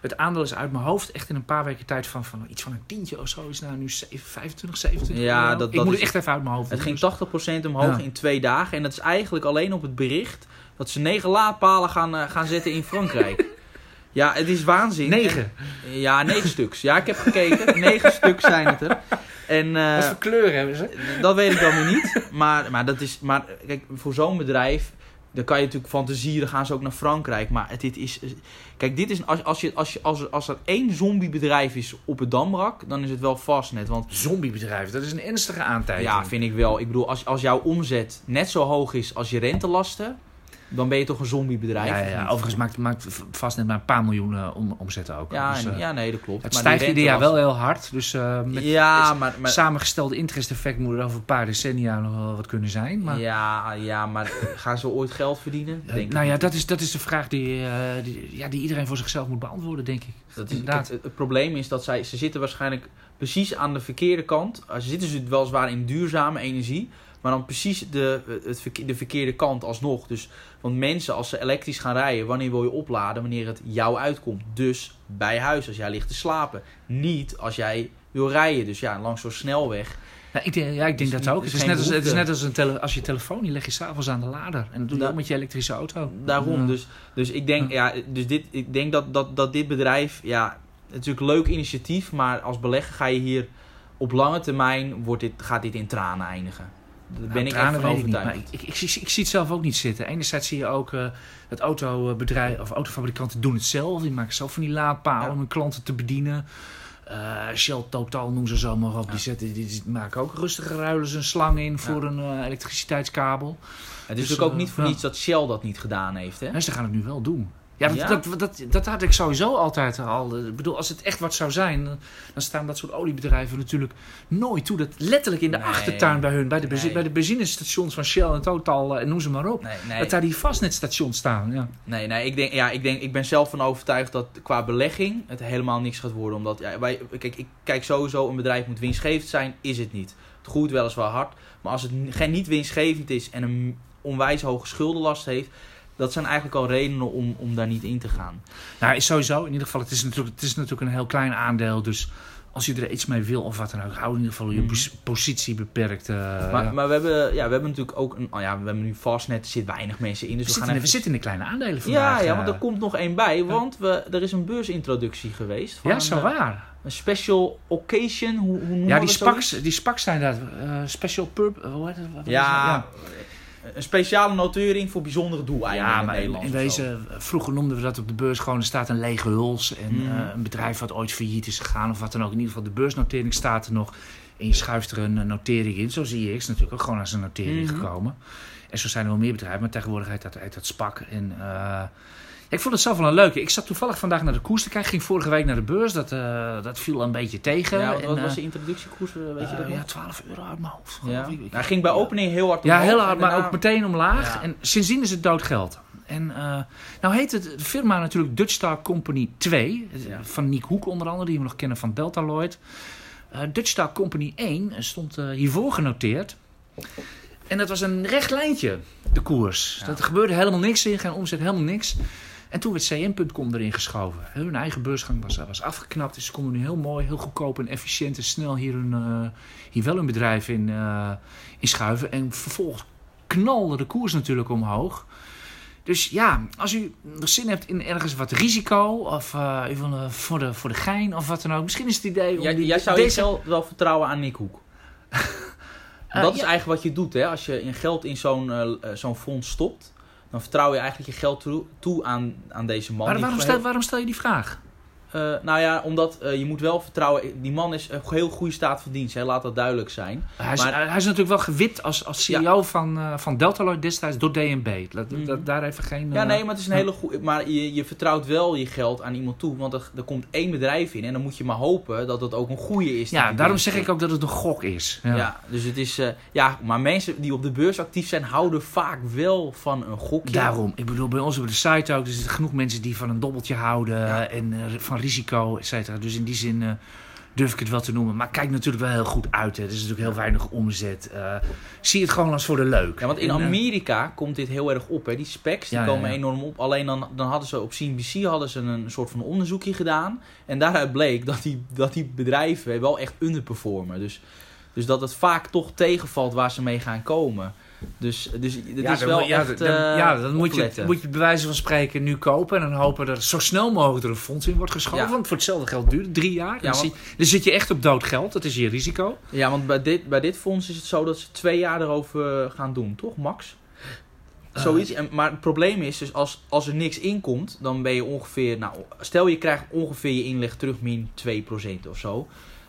Het, aandeel is uit mijn hoofd echt in een paar weken tijd van, van iets van een tientje of zo. Is nou nu 7, 25, 27 Ja, dat- Ik dat moet is- het echt even uit mijn hoofd Het ging dus- 80% omhoog Ja. in twee dagen. En dat is eigenlijk alleen op het bericht dat ze negen laadpalen gaan, eh, gaan zetten in Frankrijk. [laughs] ja, het is waanzin. Negen. En- ja, negen stuks. Ja, ik heb gekeken. [laughs] negen stuks zijn het er. En eh, Wat voor kleur hebben ze? dat weet ik dan weer niet. Maar, maar, dat is, maar kijk, voor zo'n bedrijf, dan kan je natuurlijk fantasieren, gaan ze ook naar Frankrijk. Maar dit is, kijk, dit is, als, als, je, als, je, als, er, als er één zombiebedrijf is op het Damrak, dan is het wel Fastnet. Want Zombiebedrijf, dat is een ernstige aantijging. ja, vind ik wel. Ik bedoel, als, als jouw omzet net zo hoog is als je rentelasten, dan ben je toch een zombiebedrijf. Ja? Overigens maakt, maakt vast net maar een paar miljoen eh, om, omzet ook. Ja, Dus, eh, ja, nee, dat klopt. het Maar stijgt ieder jaar wel heel hard. Dus eh, met Ja, het maar... maar samengestelde interest-effect moet er over een paar decennia nog wel wat kunnen zijn. Maar, ja, ja, maar gaan ze ooit geld verdienen? Denk nou ja, dat is, dat is de vraag die, die, ja, die iedereen voor zichzelf moet beantwoorden, denk ik. Dat is, het, het probleem is dat zij, ze zitten waarschijnlijk precies aan de verkeerde kant. Ze zitten dus weliswaar in duurzame energie, maar dan precies de, het, de verkeerde kant alsnog. Dus, want mensen, als ze elektrisch gaan rijden, wanneer wil je opladen? Wanneer het jou uitkomt. Dus bij huis, als jij ligt te slapen. Niet als jij wil rijden. Dus ja, langs zo'n snelweg. Ja, ik denk, ja, ik denk Dus dat ook. is Het is, net als, het is net als een tele, als je telefoon, die leg je s'avonds aan de lader. En dat doe je Da- ook met je elektrische auto. Daarom. Ja. Dus, dus ik denk, ja, dus dit, ik denk dat, dat, dat dit bedrijf, ja, natuurlijk leuk initiatief, maar als belegger ga je hier op lange termijn, wordt dit, gaat dit in tranen eindigen. Daar ben Nou, ik tranen echt van weet ik niet, overtuigd. ik, ik, ik, zie, ik zie het zelf ook niet zitten. Enerzijds zie je ook uh, het autobedrijf of autofabrikanten doen het zelf. Die maken zelf van die laadpalen Ja. om hun klanten te bedienen. Uh, Shell Total noemen ze zo maar op. Ja. Die, zetten, die, die maken ook rustige ruilen een slang in voor Ja. een uh, elektriciteitskabel. Het Dus, is natuurlijk ook eh, niet voor niets dat Shell dat niet gedaan heeft. Hè? Dus ze gaan het nu wel doen. Ja, dat, Ja? Dat, dat, dat, had ik sowieso altijd al. Ik bedoel, als het echt wat zou zijn, dan staan dat soort oliebedrijven natuurlijk nooit toe. Dat letterlijk in de Nee. achtertuin bij hun, bij de, Nee. bij de benzinestations van Shell en Total eh, en noem ze maar op. Nee, Dat daar die vastnetstations staan. Ja. nee, nee ik, denk, ja, ik, denk, ik ben zelf van overtuigd dat qua belegging het helemaal niks gaat worden. Omdat, ja, wij, kijk, ik kijk sowieso, een bedrijf moet winstgevend zijn, is het niet. Het groeit weliswaar hard, maar als het geen niet winstgevend is en een onwijs hoge schuldenlast heeft, dat zijn eigenlijk al redenen om, om daar niet in te gaan. Nou, is sowieso, in ieder geval, het is, natuurlijk, het is natuurlijk een heel klein aandeel. Dus als je er iets mee wil of wat dan ook, hou in ieder geval je Mhm. pos- positie beperkt. eh, Maar, ja. maar we, hebben, ja, we hebben natuurlijk ook een. Oh ja, we hebben nu Fastnet, er zitten weinig mensen in. Dus we, we, zitten, gaan in- we zitten in de kleine aandelen vandaag. ja, ja, eh. want er komt nog één bij. Want we, er is een beursintroductie geweest. Van ja, zo eh, waar. Een special occasion. Hoe, hoe noemen Ja, die? SPACs, die zijn dat. eh, special purpose. Ja? Een speciale notering voor bijzondere doeleinden Ja, in maar in, wezen, vroeger noemden we dat op de beurs gewoon, er staat een lege huls. En Mhm. eh, een bedrijf wat ooit failliet is gegaan of wat dan ook. In ieder geval, de beursnotering staat er nog. En je schuift er een eh, notering in. Zo zie je X natuurlijk ook gewoon als een notering Mhm. gekomen. En zo zijn er wel meer bedrijven, maar tegenwoordig heet dat, heet dat SPAC. En eh, ik vond het zelf wel een leuke. Ik zat toevallig vandaag naar de koers te kijken. Ging vorige week naar de beurs. Dat, eh, dat viel een beetje tegen. Ja, wat, En, eh, was de introductiekoers? eh, Weet je dat eh, ja, 12 euro uit mijn hoofd. Ja. Hij ging bij ja. opening heel hard Ja, omhoog heel hard, maar daarna- ook meteen omlaag. Ja. En sindsdien is het dood geld. En eh, nou heet het de firma natuurlijk Dutch Star Company 2. eh, Ja. Van Nick Hoek onder andere, die we nog kennen van Delta Lloyd. Eh, Dutch Star Company 1 stond eh, hiervoor genoteerd. En dat was een recht lijntje, de koers. Ja. Dat er gebeurde helemaal niks in, geen omzet, helemaal niks. En toen werd CM.com erin geschoven. Hun eigen beursgang was, was afgeknapt. Dus ze konden nu heel mooi, heel goedkoop en efficiënt en snel hier, hun, eh, hier wel hun bedrijf in, eh, in schuiven. En vervolgens knalde de koers natuurlijk omhoog. Dus ja, als u nog zin hebt in ergens wat risico, of u wil, eh, voor, de, voor de gein of wat dan ook. Misschien is het idee om Jij, die, jij zou deze... geld wel vertrouwen aan Nick Hoek. [laughs] Dat is ja. eigenlijk wat je doet, hè? Als je in geld in zo'n eh, zo'n fonds stopt, dan vertrouw je eigenlijk je geld toe, toe aan, aan deze man. Maar waarom, stel, waarom stel je die vraag? Eh, nou ja, omdat eh, je moet wel vertrouwen. Die man is een heel goede staat van dienst. Hè? Laat dat duidelijk zijn. Hij is, Maar- hij is natuurlijk wel gewipt als, als CEO van, eh, van Delta Lloyd destijds door DNB. Dat, Mhm. dat, daar even geen... Ja, nee, maar het is een hele goede. Maar je, je vertrouwt wel je geld aan iemand toe. Want er, er komt één bedrijf in. En dan moet je maar hopen dat het ook een goede is. Ja, daarom zeg ik ook dat het een gok is. Ja. Ja. dus het is. ja, maar mensen die op de beurs actief zijn, houden vaak wel van een gokje. Daarom. Ik bedoel, bij ons op de site ook. Er zitten genoeg mensen die van een dobbeltje houden. Ja. En eh, van risico, et cetera. Dus in die zin eh, durf ik het wel te noemen. Maar kijk natuurlijk wel heel goed uit. Hè. Er is natuurlijk heel weinig omzet. Eh, zie het gewoon als voor de leuk. Ja, want in En, eh, Amerika komt dit heel erg op. Hè. Die specs die Ja, ja, komen ja. enorm op. Alleen dan, dan hadden ze op CNBC hadden ze een soort van onderzoekje gedaan. En daaruit bleek dat die, dat die bedrijven wel echt underperformen. Dus, dus dat het vaak toch tegenvalt waar ze mee gaan komen. Dus, dus ja, is dan wel moet- ja, dan, eh, ja, dan moet je, moet je bij wijze van spreken nu kopen. En dan hopen dat er zo snel mogelijk er een fonds in wordt geschoven. Ja. Want voor hetzelfde geld duurt het drie jaar. Ja, dan, want- zie- dan zit je echt op dood geld. Dat is je risico. Ja, want bij dit, bij dit fonds is het zo dat ze twee jaar erover gaan doen, toch, Max? Eh, Zoiets. En, maar het probleem is dus als, als er niks inkomt, dan ben je ongeveer, nou, stel je krijgt ongeveer je inleg terug min 2% of zo.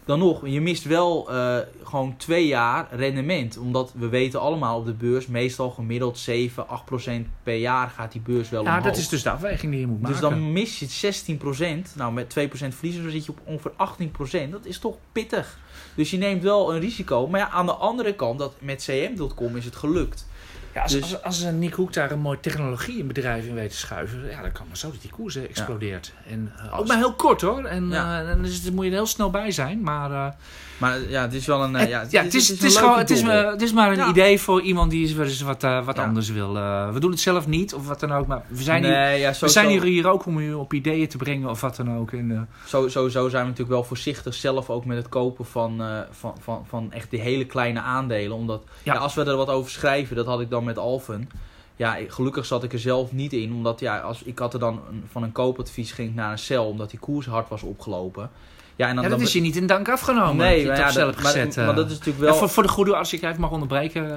Dan nog, je mist wel eh, gewoon twee jaar rendement. Omdat we weten allemaal op de beurs, meestal gemiddeld 7, 8 procent per jaar gaat die beurs wel Ja, omhoog. dat is dus de afweging die je moet maken. Dus dan mis je 16 procent. Nou, met 2 procent verliezen, dan zit je op ongeveer 18 procent. Dat is toch pittig. Dus je neemt wel een risico. Maar ja, aan de andere kant, dat met cm.com is het gelukt. Ja, als, Dus- als, als een Nick Hoek daar een mooi technologie in weet te schuiven, ja, dan kan maar zo dat die koers eh, explodeert. En, eh, ook maar heel kort hoor. En Ja. dan moet je er heel snel bij zijn. Maar Maar ja, het is wel een... het, ja, het, is, het, is gewoon, het, is, het is maar een idee voor iemand die eens wat, wat anders wil. We doen het zelf niet of wat dan ook. Maar we zijn, hier, we zijn hier, hier ook om u op ideeën te brengen of wat dan ook. En, Zo, sowieso zijn we natuurlijk wel voorzichtig zelf ook met het kopen van, van, van, van echt die hele kleine aandelen. Omdat als we er wat over schrijven, dat had ik dan met Alphen. Ja, gelukkig zat ik er zelf niet in. Omdat ja, als, ik had er dan een- van een koopadvies ging naar een cel. Omdat die koers hard was opgelopen. Ja, en dan, ja, dat dan, is je niet in dank afgenomen. dat je Nee, maar, ja, zelf dat, maar, gezet, maar eh. dat is natuurlijk Ja, wel... voor, voor de goede, als ik even mag onderbreken,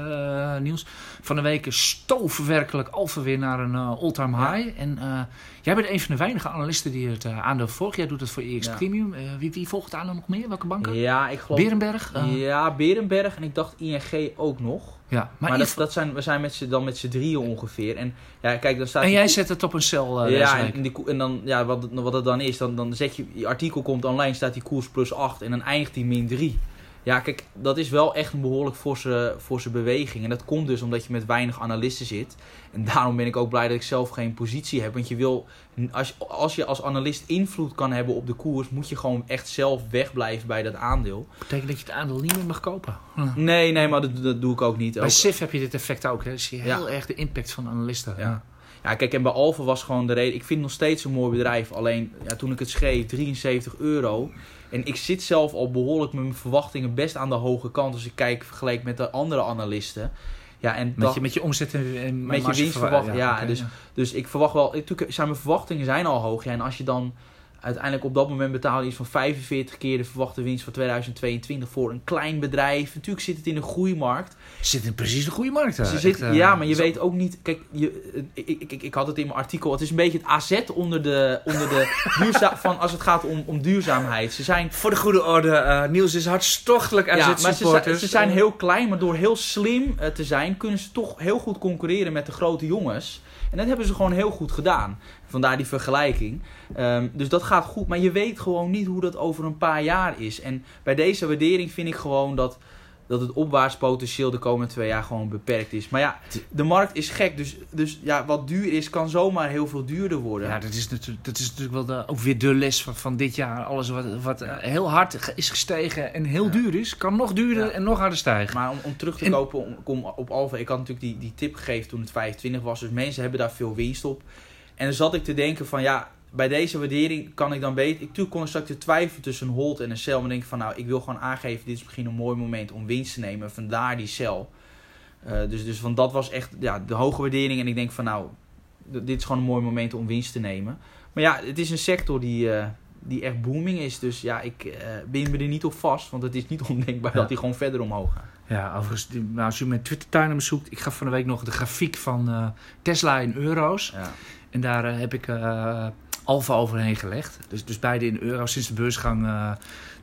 eh, Niels. Van de week stoof werkelijk Alfa weer naar een eh, all-time high. En eh, jij bent een van de weinige analisten die het eh, aandeel volgt. Jij doet het voor EX Ja. Premium. Eh, wie, wie volgt het aandeel nog meer? Welke banken? Ja, ik geloof... Berenberg? Eh, Ja, Berenberg en ik dacht ING ook nog. ja. Maar, dat, dat zijn, we zijn met dan met z'n drieën ongeveer. En ja, kijk, dan staat... en jij zet het op een cel ja, en, die, en dan, ja, wat, het- wat het dan is, dan, dan zet je, je artikel komt online, staat die koers plus 8 en dan eindigt die min 3. Ja, kijk, dat is wel echt een behoorlijk forse, forse beweging. En dat komt dus omdat je met weinig analisten zit. En daarom ben ik ook blij dat ik zelf geen positie heb. Want je wil, als, als je als analist invloed kan hebben op de koers, moet je gewoon echt zelf wegblijven bij dat aandeel. betekent dat je het aandeel niet meer mag kopen. Nee, nee, maar dat, dat doe ik ook niet. Bij Ook- SIF heb je dit effect ook. Hè. Dan zie je Ja. heel erg de impact van analisten. Ja. Ja, kijk, en bij Alfa was gewoon de reden. Ik vind het nog steeds een mooi bedrijf. Alleen ja, toen ik het schreef, 73 euro. En ik zit zelf al behoorlijk met mijn verwachtingen best aan de hoge kant. Als ik kijk vergeleken met de andere analisten. Ja, en Met, dat- je, met je omzet en, en Met je marge winstverwacht- verwa- ja, dus- dus ik verwacht wel. Natuurlijk zijn mijn verwachtingen zijn al hoog. Ja, en als je dan uiteindelijk op dat moment betaalt iets van 45 keer de verwachte winst van 2022 voor een klein bedrijf. Natuurlijk zit het in een groeimarkt. zit in precies de goede markt. hè. Ze zit, Echt, eh, ja, maar je zo- weet ook niet. Kijk, je, eh, ik, ik, ik had het in mijn artikel. Het is een beetje het AZ onder de, onder de [laughs] duurzaam, van als het gaat om, om duurzaamheid. Ze zijn, Voor de goede orde, eh, Niels is hartstochtelijk ja, maar ze, zijn- supporters. ze zijn heel klein, maar door heel slim te zijn, kunnen ze toch heel goed concurreren met de grote jongens. En dat hebben ze gewoon heel goed gedaan. Vandaar die vergelijking. Ehm, dus dat gaat goed, maar je weet gewoon niet hoe dat over een paar jaar is. En bij deze waardering vind ik gewoon dat, dat het opwaartspotentieel de komende twee jaar gewoon beperkt is. Maar ja, de markt is gek, dus, dus ja, wat duur is, kan zomaar heel veel duurder worden. Ja, dat is natuurlijk, dat is natuurlijk wel de, ook weer de les van, van dit jaar. Alles wat, wat eh, heel hard is gestegen en heel Ja. duur is, kan nog duurder Ja. en nog harder stijgen. Maar om, om terug te En- kopen om, om op Alfa, ik had natuurlijk die, die tip gegeven toen het 25 was. Dus mensen hebben daar veel winst op. En dan zat ik te denken van ja, bij deze waardering kan ik dan beter... Ik natuurlijk kon ik straks te twijfelen tussen een hold en een sell. Maar denk ik van nou, ik wil gewoon aangeven, dit is misschien een mooi moment om winst te nemen. Vandaar die sell. Eh, dus, dus van dat was echt ja, de hoge waardering. En ik denk van nou, dit is gewoon een mooi moment om winst te nemen. Maar ja, het is een sector die, eh, die echt booming is. Dus ja, ik eh ben me er niet op vast. Want het is niet [laughs] ondenkbaar Ja. dat die gewoon verder omhoog gaat. Ja, overigens, nou, als u mijn Twitter-tuin bezoekt, ik gaf van de week nog de grafiek van Tesla in euro's. Ja. En daar eh, heb ik eh Alfa overheen gelegd. Dus, dus beide in euro's sinds de beursgang eh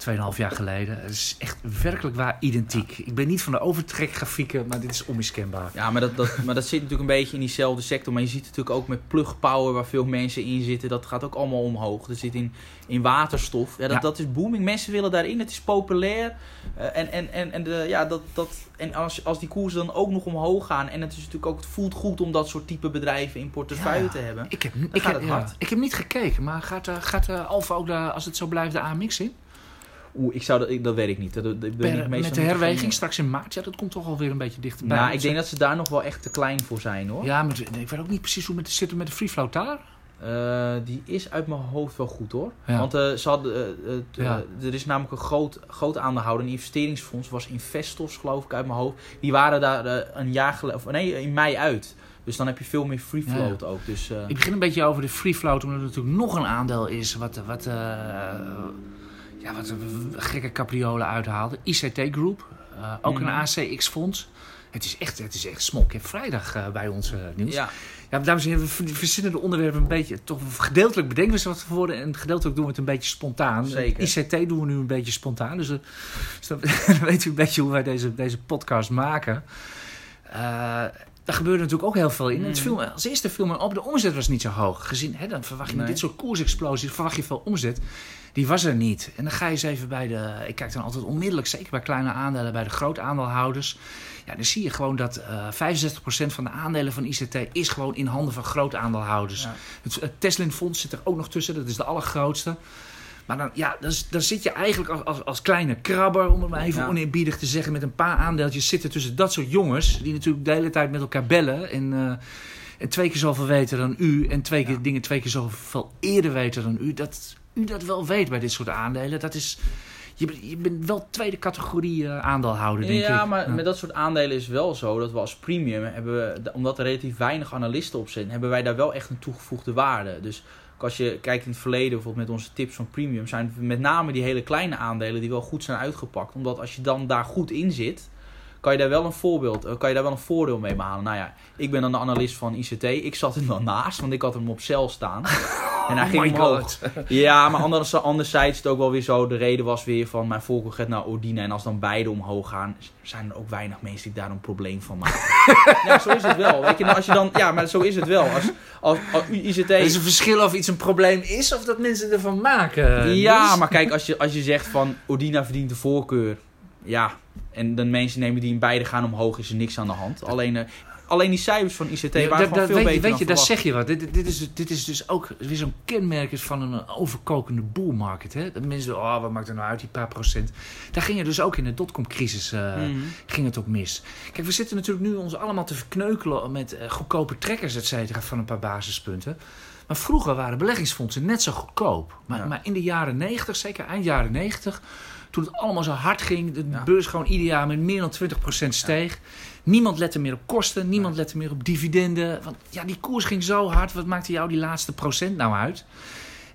2,5 jaar geleden. Het is echt werkelijk waar identiek. Ik ben niet van de overtrekgrafieken, maar dit is onmiskenbaar. Ja, maar dat, dat, maar dat zit natuurlijk een beetje in diezelfde sector. Maar je ziet het natuurlijk ook met plug power, waar veel mensen in zitten. Dat gaat ook allemaal omhoog. Dat zit in, in waterstof. Ja, dat, Ja. dat is booming. Mensen willen daarin. Het is populair. Eh, en en, en, en, de, ja, dat, dat, en als, als die koersen dan ook nog omhoog gaan. En het is natuurlijk ook, het voelt goed om dat soort type bedrijven in portefeuille Ja. te hebben. Ik heb, ik, heb, ik heb niet gekeken, maar gaat, eh, gaat eh, Alfa ook, de, als het zo blijft, de AMX in? Oeh, ik zou dat, ik, dat weet ik niet. Dat, dat, dat ben ik Per- met de herweging straks in maart, ja, dat komt toch alweer een beetje dichterbij. Nou, ik denk dat ze daar nog wel echt te klein voor zijn hoor. Ja, maar ik weet ook niet precies hoe het zit met de free float daar. Eh, die is uit mijn hoofd wel goed hoor. Ja. Want eh, ze hadden, t- Ja. er is namelijk een groot, groot aandeelhouder, een investeringsfonds, was Investors geloof ik uit mijn hoofd. Die waren daar een jaar geleden, of nee, in mei uit. Dus dan heb je veel meer free Ja, float ook. Dus, Ik begin een beetje over de free float, omdat er natuurlijk nog een aandeel is wat, wat, ja, wat een gekke capriolen uithaalde. ICT Group, eh, ook Mhm. een ACX-fonds. Het is echt, het is echt cap vrijdag eh, bij ons, eh, Niels. ja, Ja, dames en heren, we ver- verzinnen de onderwerpen een beetje. Toch gedeeltelijk bedenken we ze wat voor en gedeeltelijk doen we het een beetje spontaan. Zeker. ICT doen we nu een beetje spontaan. Dus, dan, [laughs] dan weet u een beetje hoe wij deze, deze podcast maken. Eh, daar gebeurde natuurlijk ook heel veel in. Het viel, me- als eerste viel op, de omzet was niet zo hoog. Gezien, hè, dan verwacht je met Nee. dit soort koersexplosies, verwacht je veel omzet. Die was er niet. En dan ga je eens even bij de... Ik kijk dan altijd onmiddellijk, zeker bij kleine aandelen, bij de groot aandeelhouders. Ja, dan zie je gewoon dat eh 65% van de aandelen van ICT is gewoon in handen van groot aandeelhouders. Ja. Het, het Teslin Fonds zit er ook nog tussen, dat is de allergrootste. Maar dan, ja, dan, dan zit je eigenlijk als, als, als kleine krabber, om het maar even Ja. oneerbiedig te zeggen, met een paar aandeeltjes zitten tussen dat soort jongens, die natuurlijk de hele tijd met elkaar bellen en, eh, en twee keer zoveel weten dan u en twee keer Ja. dingen twee keer zoveel eerder weten dan u. Dat u dat wel weet bij dit soort aandelen, dat is... Je, bent- je bent wel tweede categorie eh, aandeelhouder, denk ja, ik. maar met dat soort aandelen is wel zo dat we als premium hebben, we, omdat er relatief weinig analisten op zitten, hebben wij daar wel echt een toegevoegde waarde. Dus als je kijkt in het verleden, bijvoorbeeld met onze tips van premium, zijn met name die hele kleine aandelen die wel goed zijn uitgepakt. Omdat als je dan daar goed in zit, kan je daar wel een voorbeeld, eh, kan je daar wel een voordeel mee behalen. Nou ja, ik ben dan de analist van ICT. Ik zat er wel naast, want ik had hem op cel staan. [laughs] En hij Oh ging my omhoog. God. [laughs] Ja, maar anders, anderzijds is het ook wel weer zo. De reden was weer van mijn voorkeur gaat naar Ordine. En als dan beide omhoog gaan, zijn er ook weinig mensen die daar een probleem van maken. [laughs] ja, zo is het wel. Weet je, nou, als je dan, ja, maar zo is het wel. Als, als, als ICT. Er is een verschil of iets een probleem is of dat mensen ervan maken. Ja, maar kijk, als je, als je zegt van Ordina verdient de voorkeur. Ja, en dan mensen nemen die in beide gaan omhoog, is er niks aan de hand. Alleen, eh, alleen die cijfers van ICT waren dat- gewoon dat- veel weet, je- beter weet dan je, daar verwacht. zeg je wat. Dit, dit, is, dit is dus ook weer zo'n kenmerk van een overkokende bull market. Hè? Dat mensen, oh, wat maakt er nou uit, die paar procent. Daar ging het dus ook in de dotcom-crisis eh, Mhm. ging het ook mis. Kijk, we zitten natuurlijk nu ons allemaal te verkneukelen met eh, goedkope trekkers, et cetera, van een paar basispunten. Maar vroeger waren beleggingsfondsen net zo goedkoop. Maar, Ja. maar in de jaren 90, zeker eind jaren 90, toen het allemaal zo hard ging, de Ja. beurs gewoon ieder jaar met meer dan 20% steeg. Niemand lette meer op kosten, niemand lette meer op dividenden. Want ja, die koers ging zo hard, wat maakte jou die laatste procent nou uit?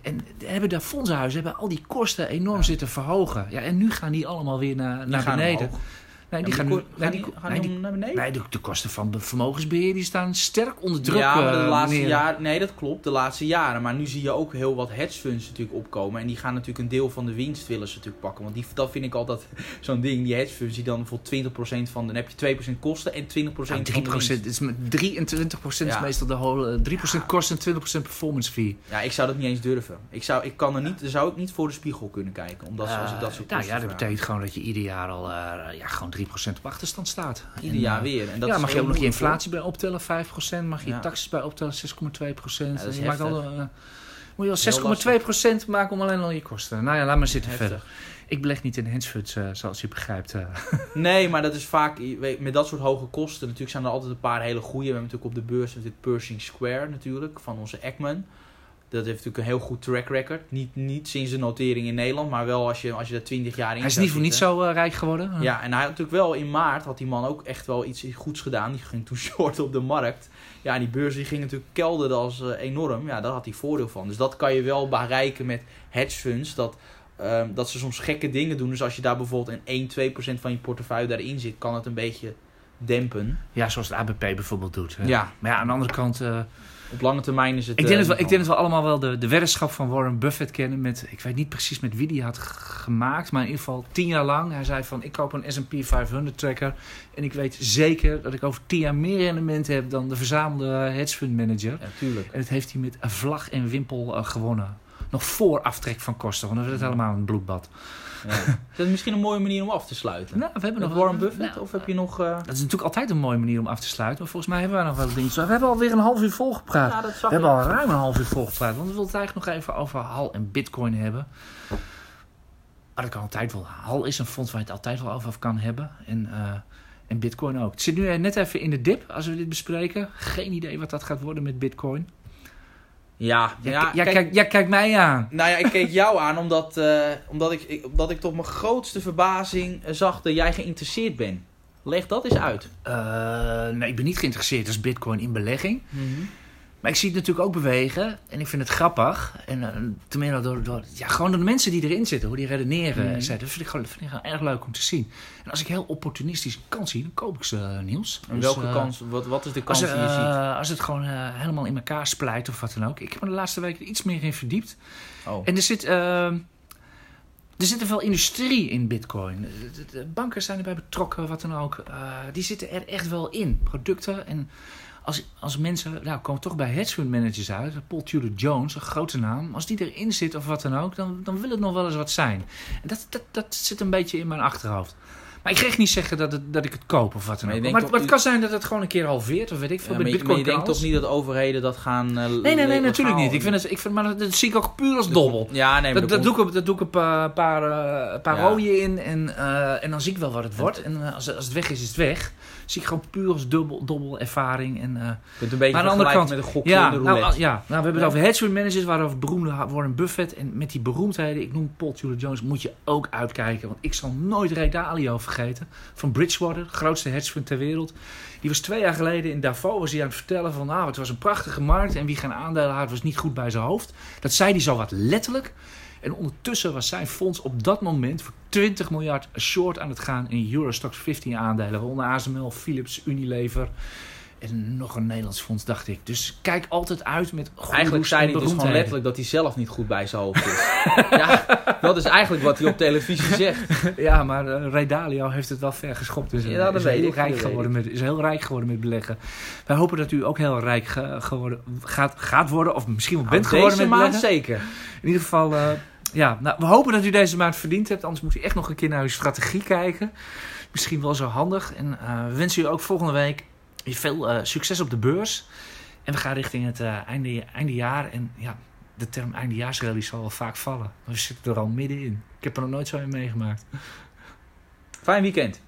En hebben de fondsenhuizen hebben al die kosten enorm zitten verhogen. Ja, en nu gaan die allemaal weer naar, naar beneden. omhoog. Nee, Ja, die gaan, naar beneden? nee, de, de kosten van be- vermogensbeheer die staan sterk onder druk. ja, maar de eh, laatste jaren, nee, dat klopt, de laatste jaren. Maar nu zie je ook heel wat hedge funds natuurlijk opkomen. En die gaan natuurlijk een deel van de winst willen ze natuurlijk pakken. Want die, dat vind ik altijd [laughs] zo'n ding. Die hedge funds die dan bijvoorbeeld 20% van, dan heb je 2% kosten en 20% Nou, van de 3%, winst. het is met 23% is Ja. meestal de whole, eh, 3% kosten en 20% performance fee. Ja, ik zou dat niet eens durven. Ik zou, ik kan er niet, zou ik niet voor de spiegel kunnen kijken. Omdat als ik dat soort nou ja, dat betekent gewoon dat je ieder jaar al eh, ja, gewoon 3% op achterstand staat. Ieder En, jaar eh, weer. En dat ja, mag je ook nog je inflatie bij optellen, 5%. Mag je Ja. taxes bij optellen, 6,2%. Ja, je maakt al, eh, moet je al Heel 6,2% maken om alleen al je kosten. Nou ja, laat maar zitten Heftig. verder. Ik beleg niet in hedgefunds, eh zoals je begrijpt. [laughs] Nee, maar dat is vaak, weet, met dat soort hoge kosten, natuurlijk zijn er altijd een paar hele goede. We hebben natuurlijk op de beurs dit Pershing Square natuurlijk, van onze Ekman. Dat heeft natuurlijk een heel goed track record. Niet, niet sinds de notering in Nederland, maar wel als je, als je er 20 jaar in Hij is niet voor niet zo eh, rijk geworden. Ja, en hij had natuurlijk wel in maart, had die man ook echt wel iets goeds gedaan. Die ging toen [laughs] short op de markt. Ja, en die beurs die ging natuurlijk kelderen als eh, enorm. Ja, daar had hij voordeel van. Dus dat kan je wel bereiken met hedge funds. Dat, ehm, dat ze soms gekke dingen doen. Dus als je daar bijvoorbeeld een 1, 2% van je portefeuille daarin zit, kan het een beetje dempen. Ja, zoals het ABP bijvoorbeeld doet. hè. Ja. Maar ja, aan de andere kant... eh, Op lange termijn is het... ik, denk eh, dat we, ik denk dat we allemaal wel de, de weddenschap van Warren Buffett kennen met... Ik weet niet precies met wie die had gemaakt, maar in ieder geval tien jaar lang. Hij zei van, ik koop een S&P 500 tracker en ik weet zeker dat ik over tien jaar meer rendement heb dan de verzamelde hedge fund manager. Ja, tuurlijk. En dat heeft hij met een vlag en wimpel eh, gewonnen. Nog voor aftrek van kosten, want dan werd het helemaal een bloedbad. Ja. Is dat misschien een mooie manier om af te sluiten? Nou, we hebben Met nog Warren Buffett? Nou, of heb je nog... eh, Dat is natuurlijk altijd een mooie manier om af te sluiten. Maar volgens mij hebben we nog wel dingen. We hebben alweer een half uur volgepraat. Ja, dat we hebben ik. al ruim een half uur volgepraat. Want we willen het eigenlijk nog even over HAL en Bitcoin hebben. Maar dat kan altijd wel. HAL is een fonds waar je het altijd wel over kan hebben. En, eh, en Bitcoin ook. Het zit nu net even in de dip als we dit bespreken. Geen idee wat dat gaat worden met Bitcoin. Ja, Jij, ja, jij, kijk, kijk, mij aan. Nou ja, ik keek jou aan omdat, eh, omdat, ik, ik, omdat ik tot mijn grootste verbazing eh, zag dat jij geïnteresseerd bent. Leg dat eens uit. Eh, nee, ik ben niet geïnteresseerd als Bitcoin in belegging. Maar ik zie het natuurlijk ook bewegen. En ik vind het grappig. En uh, tenminste door, door ja, gewoon door de mensen die erin zitten. Hoe die redeneren. Mhm. Dat vind ik, gewoon, vind ik gewoon erg leuk om te zien. En als ik heel opportunistisch een kans zie, dan koop ik ze, uh, Niels. En welke uh, kans, wat, wat is de kans als, die je ziet? als het gewoon helemaal in elkaar splijt of wat dan ook. Ik heb me de laatste weken iets meer in verdiept. Oh. En er zit... Er zit er veel industrie in Bitcoin. De, de banken zijn erbij betrokken, wat dan ook. Uh, die zitten er echt wel in. Producten. En als, als mensen, nou, komen toch bij hedge fund managers uit. Paul Tudor Jones, een grote naam. Als die erin zit of wat dan ook, dan, dan wil het nog wel eens wat zijn. En dat, dat, dat zit een beetje in mijn achterhoofd. Maar ik ga echt niet zeggen dat, het, dat ik het koop of wat dan ook. Maar, maar, maar het kan zijn dat het gewoon een keer halveert of weet ik veel. Ja, maar, je, maar je denkt toch niet dat overheden dat gaan... Uh, nee, nee, nee, natuurlijk niet. Ik vind het, ik vind, maar dat zie ik ook puur als dobbel. Ja, nee, maar dat, dat, doe ik, dat doe ik een paar, paar, uh, paar ja. rooien in en, uh, en dan zie ik wel wat het wordt. En als, als het weg is, is het weg. Zie ik gewoon puur als dubbel, dobbel ervaring. En, uh, kunt een beetje aan de andere kant met een gokje ja, in de nou, roulette. ja, nou, we hebben het over hedge fund managers, waarover beroemde Warren Buffett. En met die beroemdheden, ik noem Paul Tudor Jones, moet je ook uitkijken. Want ik zal nooit Ray Dalio vergeten. Van Bridgewater, grootste hedge fund ter wereld. Die was twee jaar geleden in Davos was hij aan het vertellen van... nou, het was een prachtige markt en wie geen aandelen had was niet goed bij zijn hoofd. Dat zei hij zo wat letterlijk. En ondertussen was zijn fonds op dat moment voor 20 miljard short aan het gaan in Eurostox 15 aandelen. Waaronder ASML, Philips, Unilever en nog een Nederlands fonds, dacht ik. Dus kijk altijd uit met Eigenlijk zei hij dus gewoon letterlijk dat hij zelf niet goed bij zijn hoofd is. [laughs] ja, dat is eigenlijk wat hij op televisie zegt. [laughs] ja, maar uh, Ray Dalio heeft het wel ver geschopt. Dus ja, dat is, weet heel ik, rijk geworden met, is heel rijk geworden met beleggen. Wij hopen dat u ook heel rijk ge geworden, gaat, gaat worden. Of misschien wel bent nou, geworden met maand beleggen. zeker. In ieder geval... Uh, ja, nou, we hopen dat u deze maand verdiend hebt. Anders moet u echt nog een keer naar uw strategie kijken. Misschien wel zo handig. En uh, we wensen u ook volgende week veel uh, succes op de beurs. En we gaan richting het uh, einde, einde jaar. En ja, de term eindejaarsrally zal wel vaak vallen. We zitten er al middenin. Ik heb er nog nooit zo in meegemaakt. Fijn weekend.